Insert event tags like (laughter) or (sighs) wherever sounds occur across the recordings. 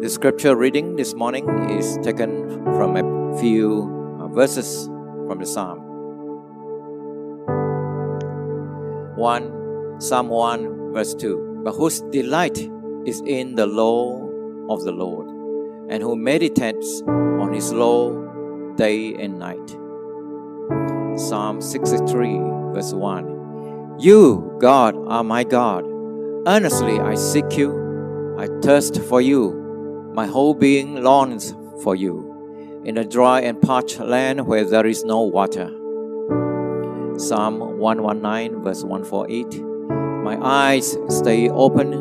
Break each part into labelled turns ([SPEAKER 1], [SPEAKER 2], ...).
[SPEAKER 1] The scripture reading this morning is taken from a few uh, verses from the Psalm. 1 Psalm 1 verse 2 But whose delight is in the law of the Lord, and who meditates on his law day and night. Psalm 63 verse 1 You, God, are my God. Earnestly I seek you. I thirst for you. My whole being longs for you in a dry and parched land where there is no water. Psalm 119, verse 148 My eyes stay open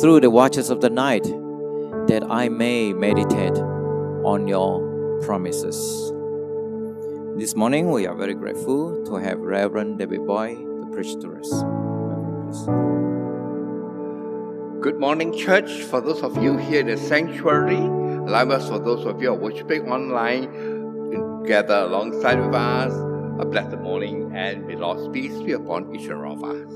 [SPEAKER 1] through the watches of the night, that I may meditate on your promises. This morning, we are very grateful to have Reverend David Boy to preach to us.
[SPEAKER 2] Good morning, church. For those of you here in the sanctuary, likewise for those of you who are worshiping online, gather alongside with us. A blessed morning and may Lord's peace be upon each one of us.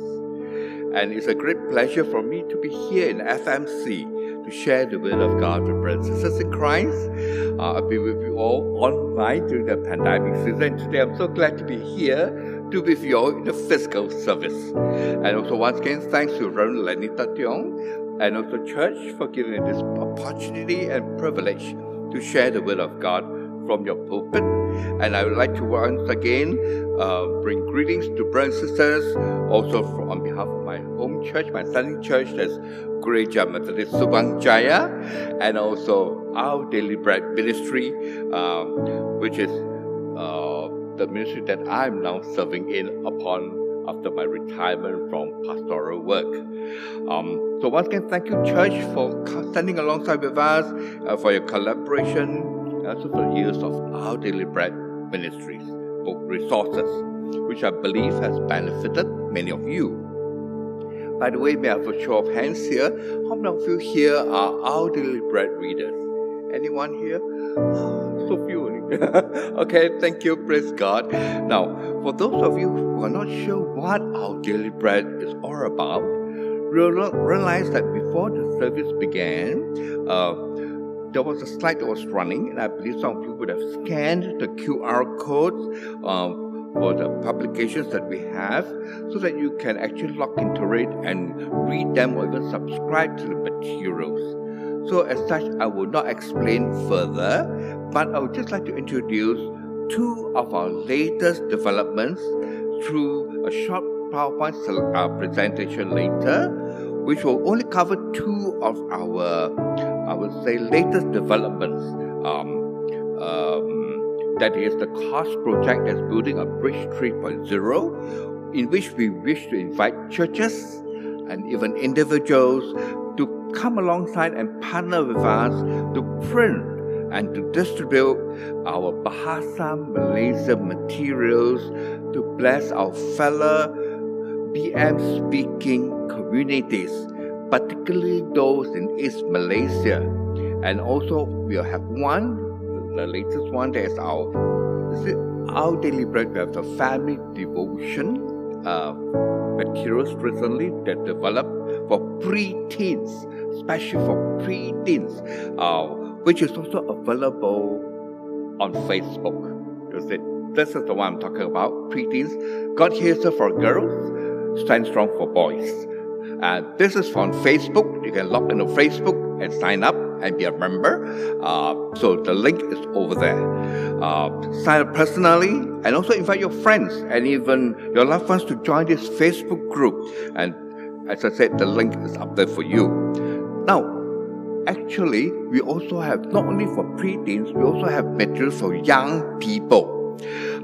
[SPEAKER 2] And it's a great pleasure for me to be here in FMC to share the word of God with brothers and sisters in Christ. Uh, I've been with you all online during the pandemic season. Today I'm so glad to be here to be with you all in the physical service. And also once again, thanks to Reverend Lenita Tiong and also church for giving me this opportunity and privilege to share the word of God from your pulpit. And I would like to once again uh, bring greetings to brothers and sisters, also on behalf of my home church, my sending church, that's Gereja Methodist Subang Jaya, and also our Daily Bread Ministry, um, which is uh, the ministry that I'm now serving in upon after my retirement from pastoral work. Um, so once again, thank you, church, for standing alongside with us, uh, for your collaboration, also for years of our daily bread ministries, book resources, which I believe has benefited many of you. By the way, may I have a show of hands here? How many of you here are our daily bread readers? Anyone here? (sighs) so few. (laughs) okay, thank you, praise God. Now, for those of you who are not sure what our daily bread is all about, realize that before the service began, uh, there was a slide that was running, and I believe some of you would have scanned the QR codes um, for the publications that we have so that you can actually log into it and read them or even subscribe to the materials. So, as such, I will not explain further, but I would just like to introduce two of our latest developments through a short PowerPoint uh, presentation later, which will only cover two of our, I would say, latest developments. Um, um, that is the COST project that's building a Bridge 3.0, in which we wish to invite churches and even individuals to come alongside and partner with us to print and to distribute our Bahasa Malaysia materials to bless our fellow BM speaking communities, particularly those in East Malaysia. And also, we'll have one, the latest one, that is our, it our daily bread. We have the family devotion uh, materials recently that developed for pre-teens, especially for pre-teens, uh, which is also available on Facebook. You see, this is the one I'm talking about, pre-teens. God hears for girls, stand strong for boys. Uh, this is from Facebook. You can log into Facebook and sign up and be a member. Uh, so the link is over there. Uh, sign up personally and also invite your friends and even your loved ones to join this Facebook group. And as I said, the link is up there for you. Now, actually, we also have not only for preteens, we also have materials for young people.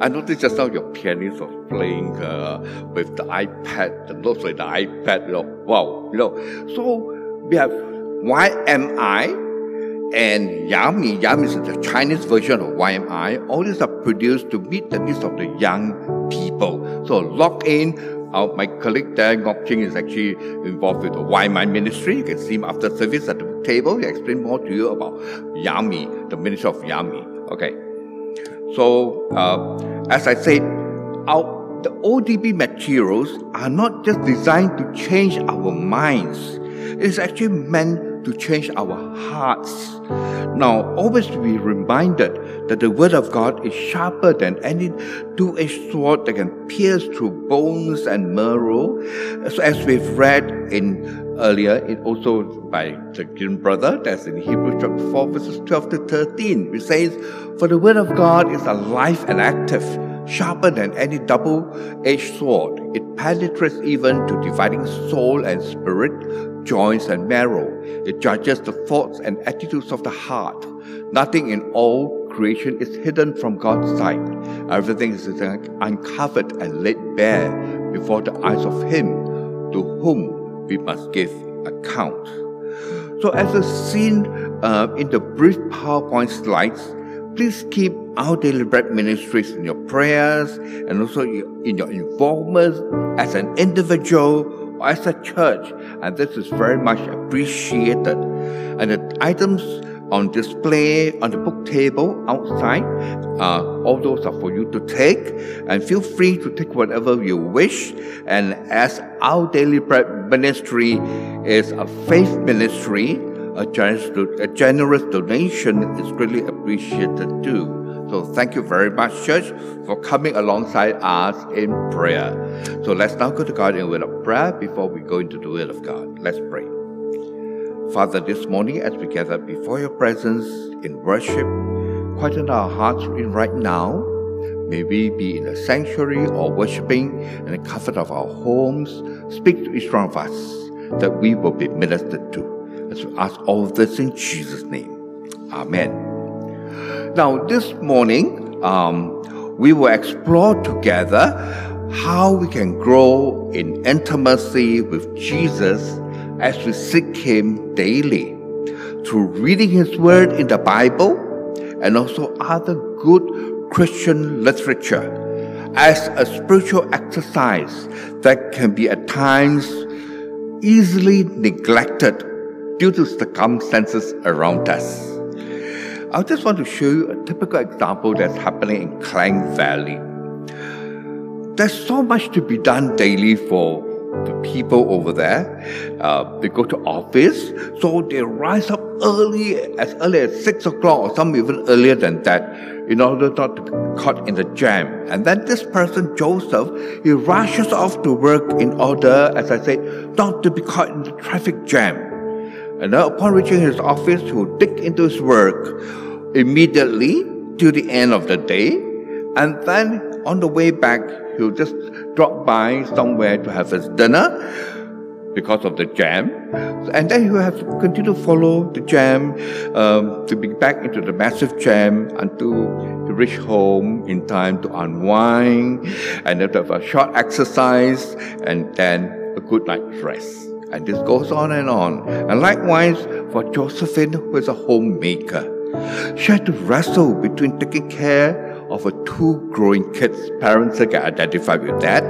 [SPEAKER 2] I noticed just now your pianist was playing uh, with the iPad, the notes with the iPad, you know, wow, you know. So we have YMI and Yami. Yami is the Chinese version of YMI. All these are produced to meet the needs of the young people. So log in. Uh, my colleague there, Ngok Ching, is actually involved with the YMI ministry. You can see him after service at the table. He explain more to you about Yami, the ministry of Yami. Okay. So, uh, as I said, our, the ODB materials are not just designed to change our minds. It is actually meant to change our hearts. Now, always be reminded that the Word of God is sharper than any two edged sword that can pierce through bones and marrow. So, as we've read in earlier, it also by the Jim brother, that's in Hebrews chapter 4, verses 12 to 13, which says, For the Word of God is alive and active sharper than any double edged sword. It penetrates even to dividing soul and spirit, joints and marrow. It judges the thoughts and attitudes of the heart. Nothing in all creation is hidden from God's sight. Everything is uncovered and laid bare before the eyes of Him to whom we must give account. So, as a seen uh, in the brief PowerPoint slides, Please keep our daily bread ministries in your prayers and also in your involvement as an individual or as a church. And this is very much appreciated. And the items on display on the book table outside, uh, all those are for you to take. And feel free to take whatever you wish. And as our daily bread ministry is a faith ministry, a generous, a generous donation is greatly appreciated too. So thank you very much, church, for coming alongside us in prayer. So let's now go to God in word of prayer before we go into the will of God. Let's pray. Father, this morning as we gather before your presence in worship, quieten our hearts in right now. May we be in the sanctuary or worshiping in the comfort of our homes. Speak to each one of us that we will be ministered to. As we ask all of this in Jesus' name. Amen. Now, this morning, um, we will explore together how we can grow in intimacy with Jesus as we seek Him daily through reading His Word in the Bible and also other good Christian literature as a spiritual exercise that can be at times easily neglected due to circumstances around us. I just want to show you a typical example that's happening in Klang Valley. There's so much to be done daily for the people over there. Uh, they go to office, so they rise up early, as early as six o'clock, or some even earlier than that, in order not to be caught in the jam. And then this person, Joseph, he rushes off to work in order, as I say, not to be caught in the traffic jam. And then upon reaching his office, he will dig into his work immediately till the end of the day. And then on the way back, he'll just drop by somewhere to have his dinner because of the jam. And then he'll have to continue to follow the jam um, to be back into the massive jam until he reach home in time to unwind and then to have a short exercise and then a good night's rest. And this goes on and on. And likewise for Josephine, who is a homemaker. She had to wrestle between taking care of her two growing kids. Parents can identify with that.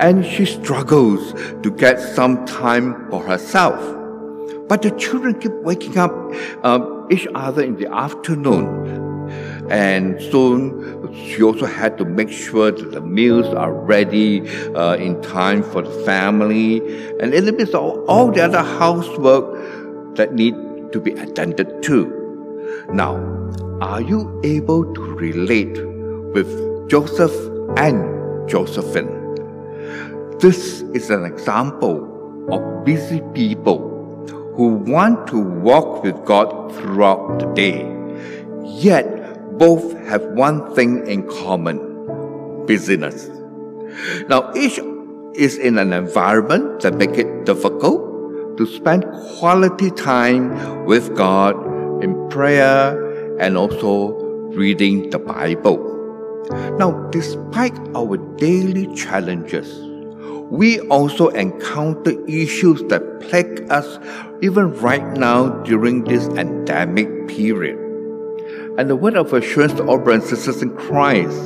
[SPEAKER 2] And she struggles to get some time for herself. But the children keep waking up um, each other in the afternoon and soon she also had to make sure that the meals are ready uh, in time for the family, and in the midst of all the other housework that need to be attended to. Now, are you able to relate with Joseph and Josephine? This is an example of busy people who want to walk with God throughout the day, yet both have one thing in common busyness. Now, each is in an environment that make it difficult to spend quality time with God in prayer and also reading the Bible. Now, despite our daily challenges, we also encounter issues that plague us even right now during this endemic period and the word of assurance to all brothers and sisters in Christ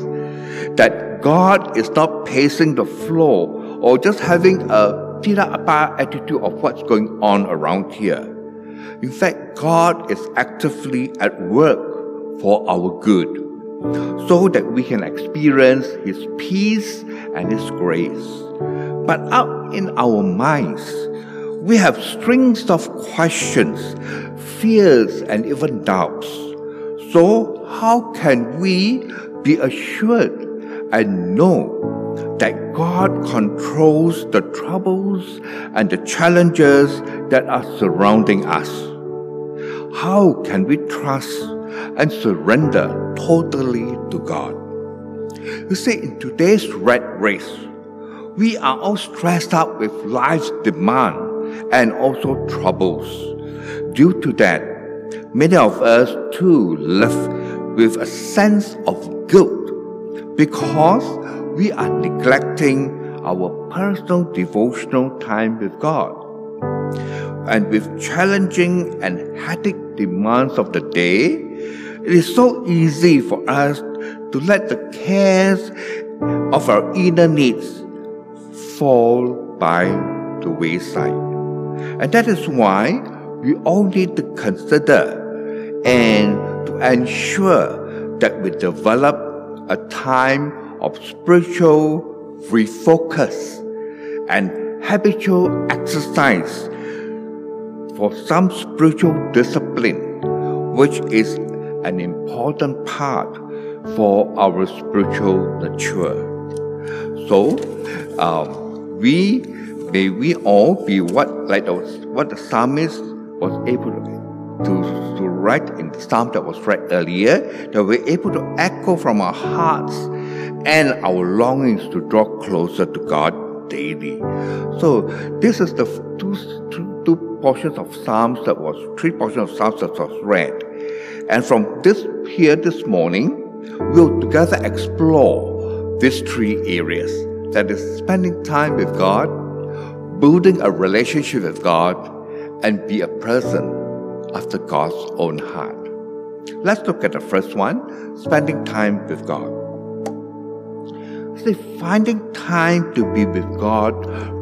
[SPEAKER 2] that God is not pacing the floor or just having a tidak apa attitude of what's going on around here. In fact, God is actively at work for our good so that we can experience His peace and His grace. But out in our minds, we have strings of questions, fears, and even doubts. So, how can we be assured and know that God controls the troubles and the challenges that are surrounding us? How can we trust and surrender totally to God? You see, in today's rat race, we are all stressed out with life's demand and also troubles. Due to that, many of us too live with a sense of guilt because we are neglecting our personal devotional time with God. And with challenging and hectic demands of the day, it is so easy for us to let the cares of our inner needs fall by the wayside. And that is why we all need to consider and to ensure that we develop a time of spiritual refocus and habitual exercise for some spiritual discipline, which is an important part for our spiritual nature. So, um, we may we all be what like the, what the psalmist was able to, to, to write in the psalm that was read earlier, that we're able to echo from our hearts and our longings to draw closer to God daily. So this is the two, portions of Psalms that was three portions of Psalms that was read. And from this here this morning, we'll together explore these three areas. That is spending time with God, building a relationship with God, and be a person after God's own heart. Let's look at the first one, spending time with God. See, finding time to be with God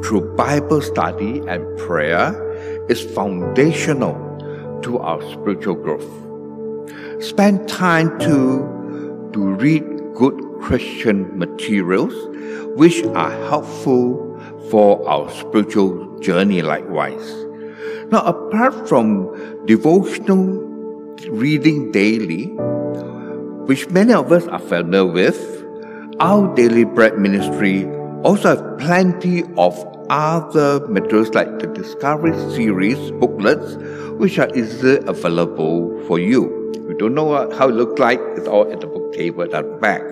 [SPEAKER 2] through Bible study and prayer is foundational to our spiritual growth. Spend time to to read good Christian materials which are helpful for our spiritual journey likewise. Now, apart from devotional reading daily, which many of us are familiar with, our Daily Bread ministry also have plenty of other materials like the Discovery Series booklets, which are easily available for you. Don't know how it looks like, it's all at the book table at the back.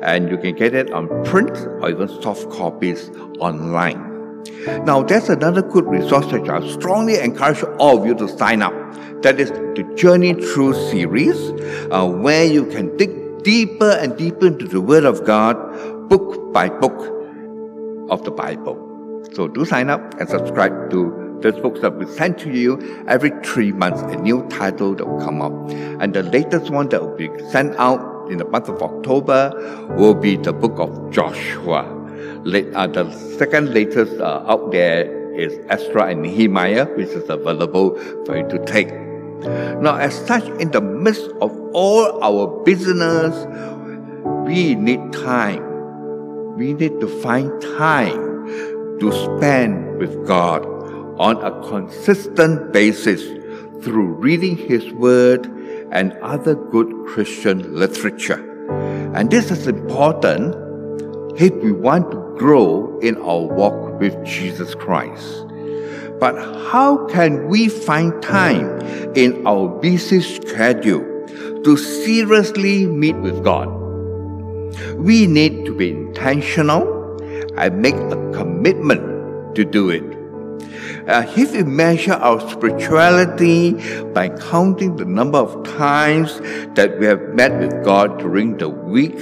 [SPEAKER 2] And you can get it on print or even soft copies online. Now, that's another good resource that I strongly encourage all of you to sign up. That is the Journey Through series, uh, where you can dig deeper and deeper into the Word of God, book by book of the Bible. So do sign up and subscribe to those books will be sent to you every three months, a new title that will come up. And the latest one that will be sent out in the month of October will be the book of Joshua. Uh, the second latest uh, out there is Ezra and Nehemiah, which is available for you to take. Now, as such, in the midst of all our business, we need time. We need to find time to spend with God on a consistent basis through reading His Word and other good Christian literature. And this is important if we want to grow in our walk with Jesus Christ. But how can we find time in our busy schedule to seriously meet with God? We need to be intentional and make a commitment to do it. Uh, if we measure our spirituality by counting the number of times that we have met with God during the week,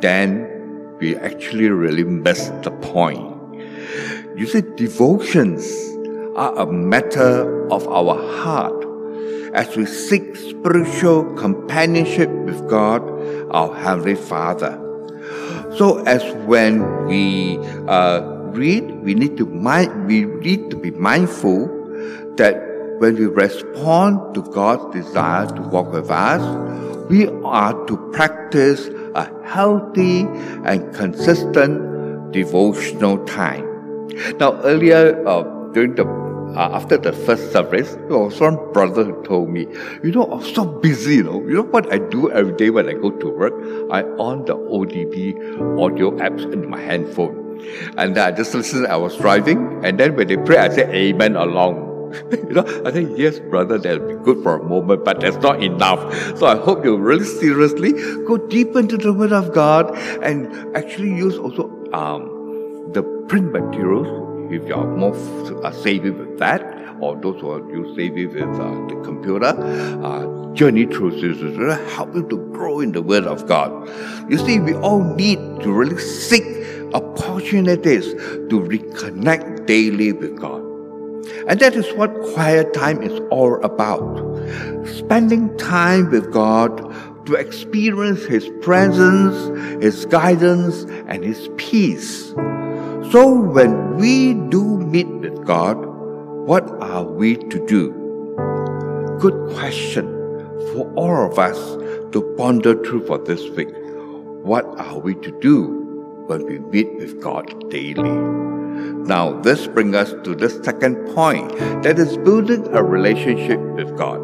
[SPEAKER 2] then we actually really miss the point. You see, devotions are a matter of our heart as we seek spiritual companionship with God, our Heavenly Father. So, as when we uh, read, we need to mind, we need to be mindful that when we respond to God's desire to walk with us, we are to practice a healthy and consistent devotional time. Now, earlier uh, during the uh, after the first service, there was one brother who told me, you know, I'm so busy, you know. You know what I do every day when I go to work? I on the ODB audio apps in my handphone. And I just listen, I was driving, and then when they pray, I say amen along. (laughs) you know, I think, yes, brother, that'll be good for a moment, but that's not enough. So I hope you really seriously go deep into the Word of God and actually use also um, the print materials if you are more uh, savvy with that, or those who are you savvy with uh, the computer, uh, journey through this help you to grow in the Word of God. You see, we all need to really seek opportunities to reconnect daily with God. And that is what quiet time is all about. Spending time with God to experience His presence, His guidance, and His peace. So when we do meet with God, what are we to do? Good question for all of us to ponder through for this week. What are we to do when we meet with God daily? Now, this brings us to the second point that is building a relationship with God.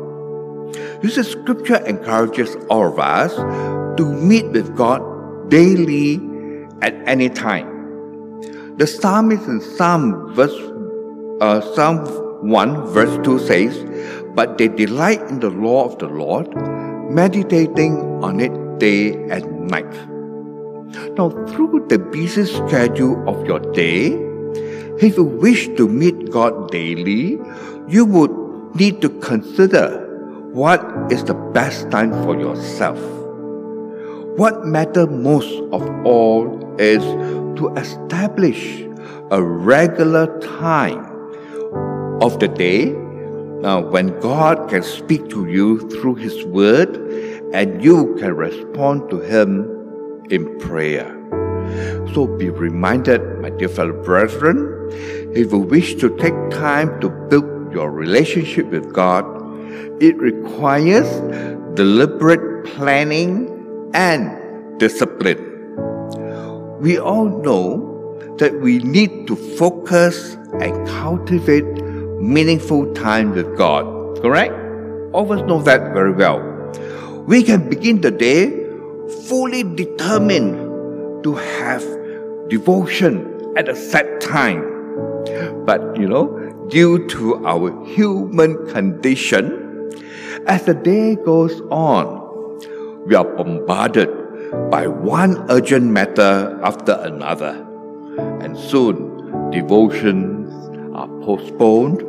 [SPEAKER 2] You see, Scripture encourages all of us to meet with God daily at any time. The psalmist in Psalm verse uh, Psalm 1 verse 2 says, But they delight in the law of the Lord, meditating on it day and night. Now, through the busy schedule of your day, if you wish to meet God daily, you would need to consider what is the best time for yourself. What matters most of all is to establish a regular time of the day uh, when God can speak to you through His Word and you can respond to Him in prayer. So be reminded, my dear fellow brethren, if you wish to take time to build your relationship with God, it requires deliberate planning and discipline. We all know that we need to focus and cultivate meaningful time with God. Correct? All of us know that very well. We can begin the day fully determined to have devotion at a set time. But you know, due to our human condition, as the day goes on, we are bombarded by one urgent matter after another. And soon, devotions are postponed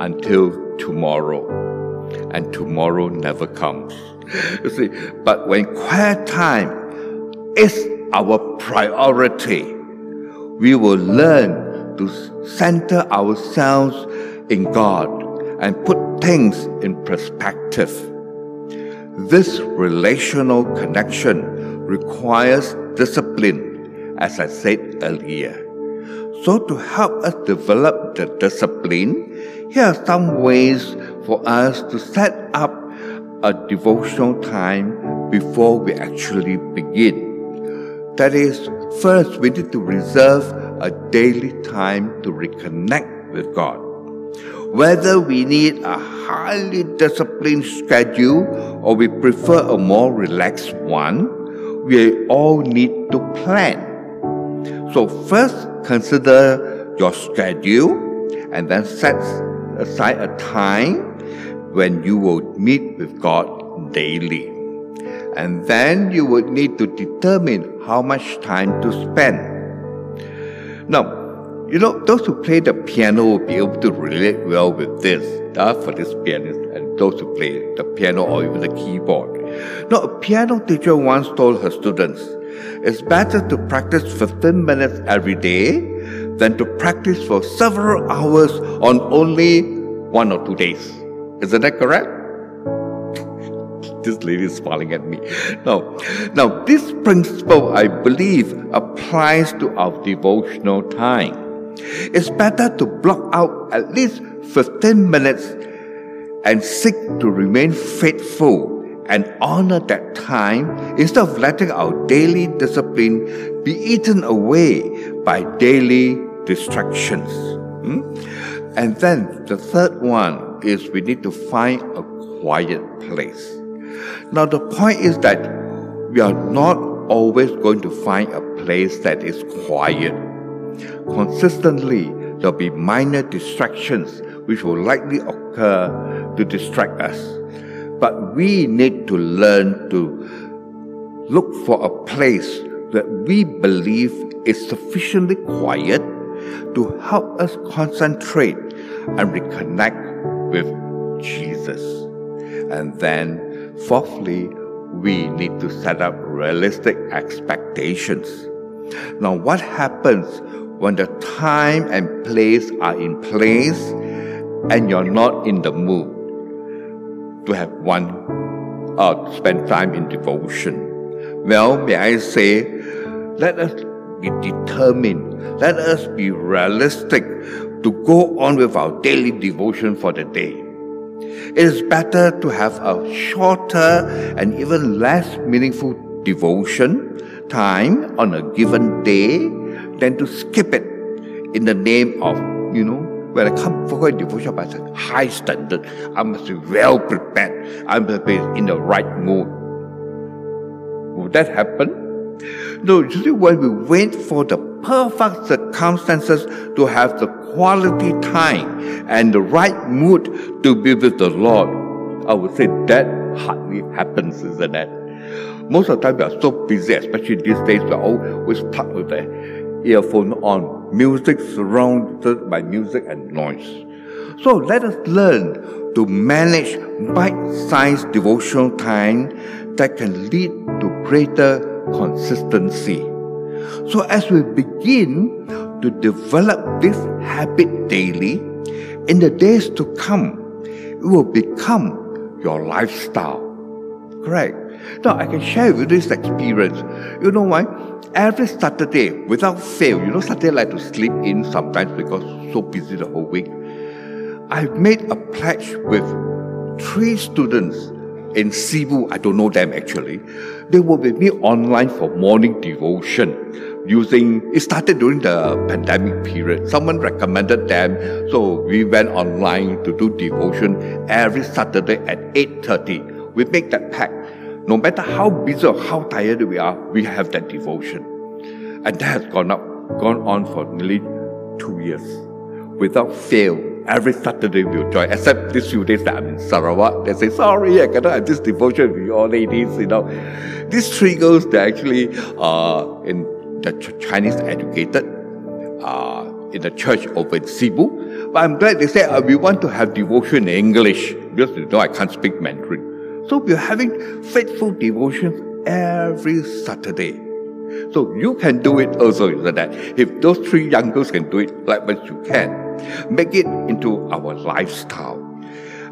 [SPEAKER 2] until tomorrow. And tomorrow never comes. You see, but when quiet time is our priority, we will learn to center ourselves in God and put things in perspective. This relational connection requires discipline, as I said earlier. So, to help us develop the discipline, here are some ways for us to set up a devotional time before we actually begin. That is, first, we need to reserve a daily time to reconnect with God. Whether we need a highly disciplined schedule or we prefer a more relaxed one, we all need to plan. So, first, consider your schedule and then set aside a time when you will meet with God daily. And then you would need to determine how much time to spend. Now, you know, those who play the piano will be able to relate well with this, uh, for this pianist, and those who play the piano or even the keyboard. Now, a piano teacher once told her students, it's better to practice 15 minutes every day than to practice for several hours on only one or two days. Isn't that correct? this lady is smiling at me. Now, now this principle, I believe, applies to our devotional time. It's better to block out at least 15 minutes and seek to remain faithful and honor that time instead of letting our daily discipline be eaten away by daily distractions. Hmm? And then the third one is we need to find a quiet place. Now, the point is that we are not always going to find a place that is quiet. Consistently, there'll be minor distractions which will likely occur to distract us. But we need to learn to look for a place that we believe is sufficiently quiet to help us concentrate and reconnect with Jesus. And then, fourthly, we need to set up realistic expectations. Now, what happens when the time and place are in place and you're not in the mood to have one uh, spend time in devotion? Well, may I say, let us be determined, let us be realistic to go on with our daily devotion for the day. It is better to have a shorter and even less meaningful devotion time on a given day than to skip it in the name of, you know, when I come for a devotion, I say high standard. I must be well prepared. I must be in the right mood. Would that happen? No, usually when we wait for the perfect circumstances to have the quality time and the right mood to be with the Lord, I would say that hardly happens, isn't it? Most of the time we are so busy, especially these days, we're always plugged with the earphone on, music surrounded by music and noise. So let us learn to manage bite-sized devotional time that can lead to greater consistency. So, as we begin to develop this habit daily, in the days to come, it will become your lifestyle. Correct? Now, I can share with you this experience. You know why? Every Saturday, without fail, you know, Saturday I like to sleep in sometimes because so busy the whole week. I've made a pledge with three students in Cebu. I don't know them actually. They were with me online for morning devotion using, it started during the pandemic period. Someone recommended them, so we went online to do devotion every Saturday at 8.30. We make that pact. No matter how busy or how tired we are, we have that devotion. And that has gone up, gone on for nearly two years without fail every Saturday we'll join, except these few days that I'm in Sarawak. They say, sorry, I cannot have this devotion with you all ladies, you know. These three girls, they're actually uh, in the Chinese educated uh, in the church over in Cebu. But I'm glad they said, uh, we want to have devotion in English because you know I can't speak Mandarin. So we're having faithful devotions every Saturday. So you can do it also, isn't that? If those three young girls can do it, likewise you can make it into our lifestyle.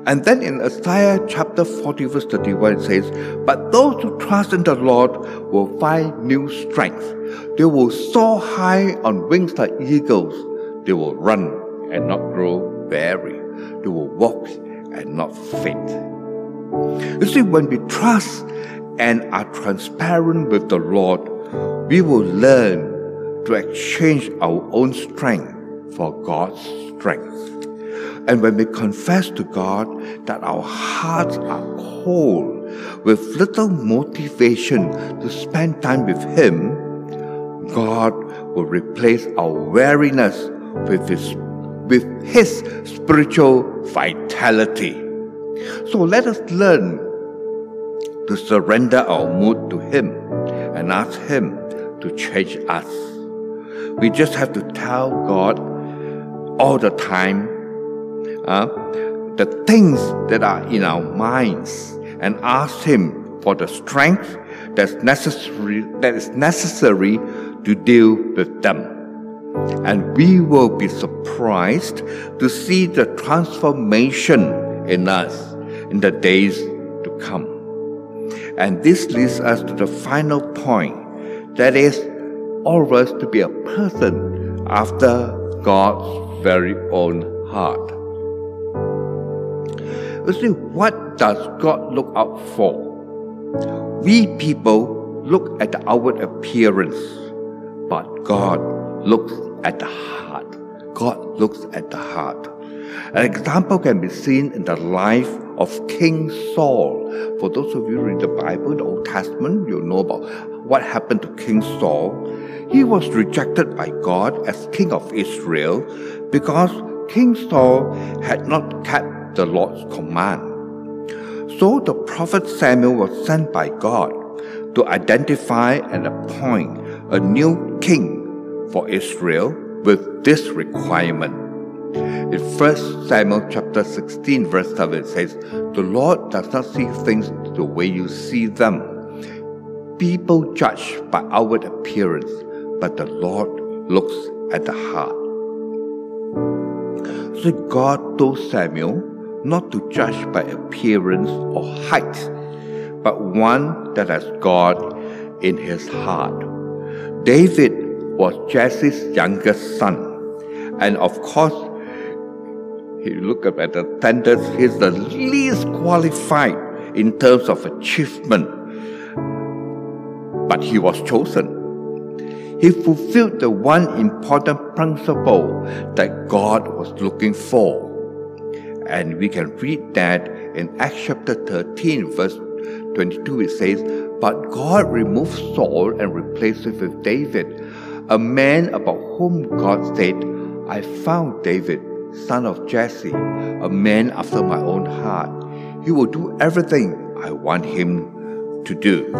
[SPEAKER 2] And then in Isaiah chapter 40, verse 31, it says, But those who trust in the Lord will find new strength. They will soar high on wings like eagles. They will run and not grow weary. They will walk and not faint. You see, when we trust and are transparent with the Lord, we will learn to exchange our own strength for God's strength. And when we confess to God that our hearts are cold with little motivation to spend time with Him, God will replace our weariness with His, with His spiritual vitality. So let us learn to surrender our mood to Him and ask Him to change us. We just have to tell God all the time uh, the things that are in our minds and ask Him for the strength that's necessary, that is necessary to deal with them. And we will be surprised to see the transformation in us in the days to come. And this leads us to the final point that is, us to be a person after God's very own heart. You see, what does God look out for? We people look at the outward appearance, but God looks at the heart. God looks at the heart. An example can be seen in the life of King Saul. For those of you who read the Bible, the Old Testament, you'll know about what happened to King Saul. He was rejected by God as king of Israel because King Saul had not kept the Lord's command. So the prophet Samuel was sent by God to identify and appoint a new king for Israel with this requirement. In 1 Samuel chapter 16, verse 7, it says, The Lord does not see things the way you see them. People judge by outward appearance, but the Lord looks at the heart. So God told Samuel not to judge by appearance or height, but one that has God in his heart. David was Jesse's youngest son, and of course, you look at the standards, he's the least qualified in terms of achievement. But he was chosen. He fulfilled the one important principle that God was looking for. And we can read that in Acts chapter 13, verse 22. It says, But God removed Saul and replaced him with David, a man about whom God said, I found David, son of Jesse, a man after my own heart. He will do everything I want him to do.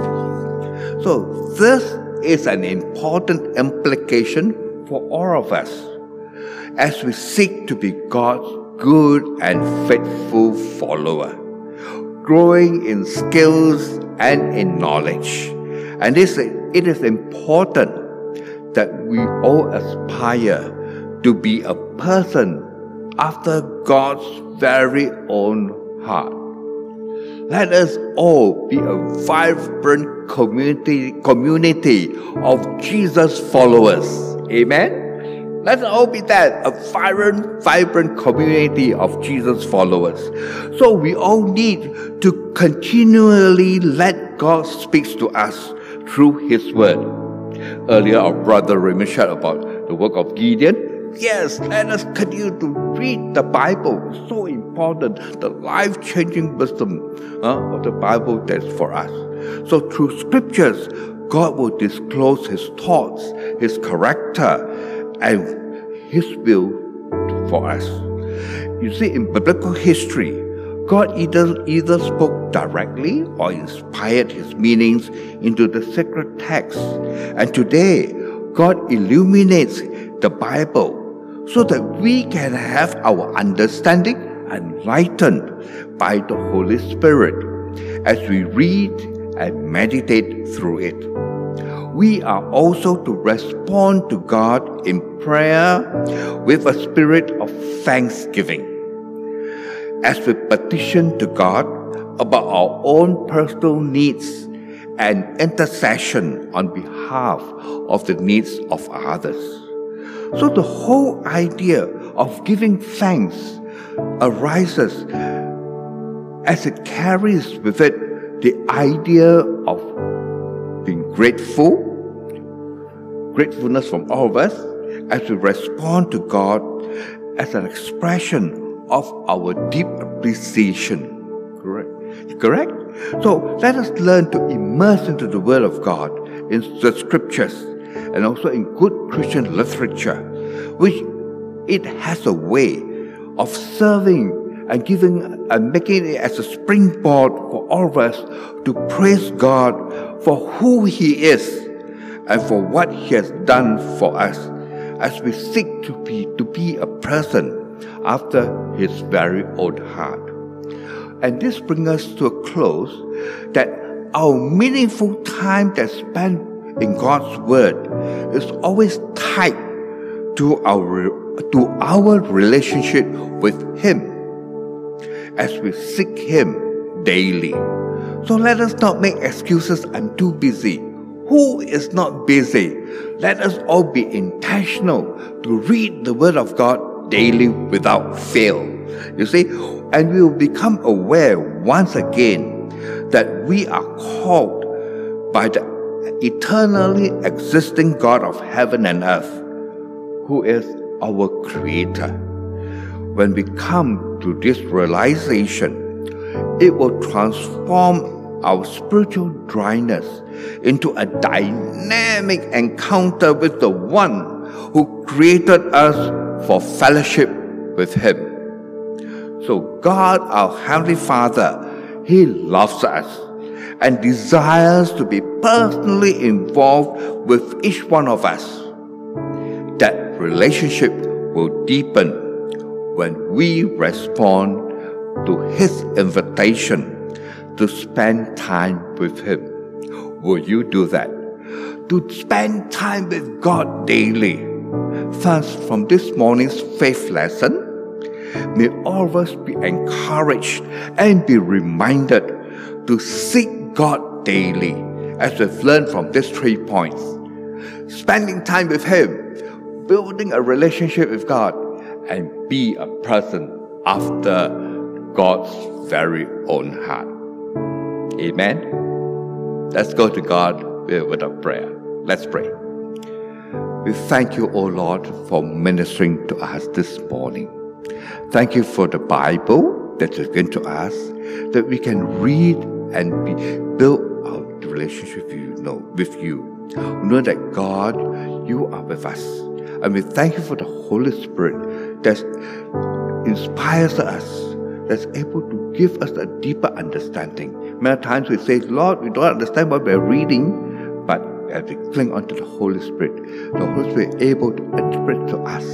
[SPEAKER 2] So, this is an important implication for all of us as we seek to be God's good and faithful follower, growing in skills and in knowledge. And it is important that we all aspire to be a person after God's very own heart. Let us all be a vibrant community, community of Jesus followers. Amen. Let's all be that, a vibrant, vibrant community of Jesus followers. So we all need to continually let God speak to us through His Word. Earlier, our brother Raymond shared about the work of Gideon. Yes, let us continue to read the Bible. So important. The life changing wisdom uh, of the Bible that's for us. So, through scriptures, God will disclose His thoughts, His character, and His will for us. You see, in biblical history, God either, either spoke directly or inspired His meanings into the sacred text. And today, God illuminates the Bible so that we can have our understanding enlightened by the Holy Spirit as we read and meditate through it. We are also to respond to God in prayer with a spirit of thanksgiving. As we petition to God about our own personal needs and intercession on behalf of the needs of others. So the whole idea of giving thanks arises as it carries with it the idea of being grateful, gratefulness from all of us, as we respond to God as an expression of our deep appreciation. Correct? Correct? So let us learn to immerse into the Word of God in the Scriptures and also in good Christian literature, which it has a way of serving and giving and making it as a springboard for all of us to praise God for who He is and for what He has done for us as we seek to be to be a person after His very own heart. And this brings us to a close that our meaningful time that's spent in God's Word is always tied to our, to our relationship with Him as we seek Him daily. So let us not make excuses, I'm too busy. Who is not busy? Let us all be intentional to read the Word of God daily without fail. You see, and we will become aware once again that we are called by the eternally existing God of heaven and earth, who is our Creator. when we come to this realization, it will transform our spiritual dryness into a dynamic encounter with the one who created us for fellowship with Him. So, God, our Heavenly Father, He loves us and desires to be personally involved with each one of us. That relationship will deepen when we respond to His invitation to spend time with Him. Will you do that? To spend time with God daily. First, from this morning's faith lesson, may all of us be encouraged and be reminded to seek God daily, as we've learned from these three points. Spending time with Him, building a relationship with God, and be a person after God's very own heart. Amen. Let's go to God with a prayer. Let's pray. We thank you, O Lord, for ministering to us this morning. Thank you for the Bible that you've given to us, that we can read and be, build our relationship with you. Know, with you. Know that God, you are with us. And we thank you for the Holy Spirit that inspires us that's able to give us a deeper understanding. Many times we say, Lord, we don't understand what we're reading, but as we cling onto the Holy Spirit, the Holy Spirit is able to interpret to us.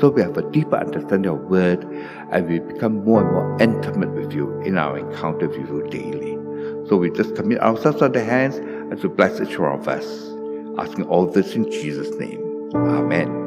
[SPEAKER 2] So we have a deeper understanding of word and we become more and more intimate with you in our encounter with you daily. So we just commit ourselves on the hands and to bless each one of us. Asking all this in Jesus' name. Amen.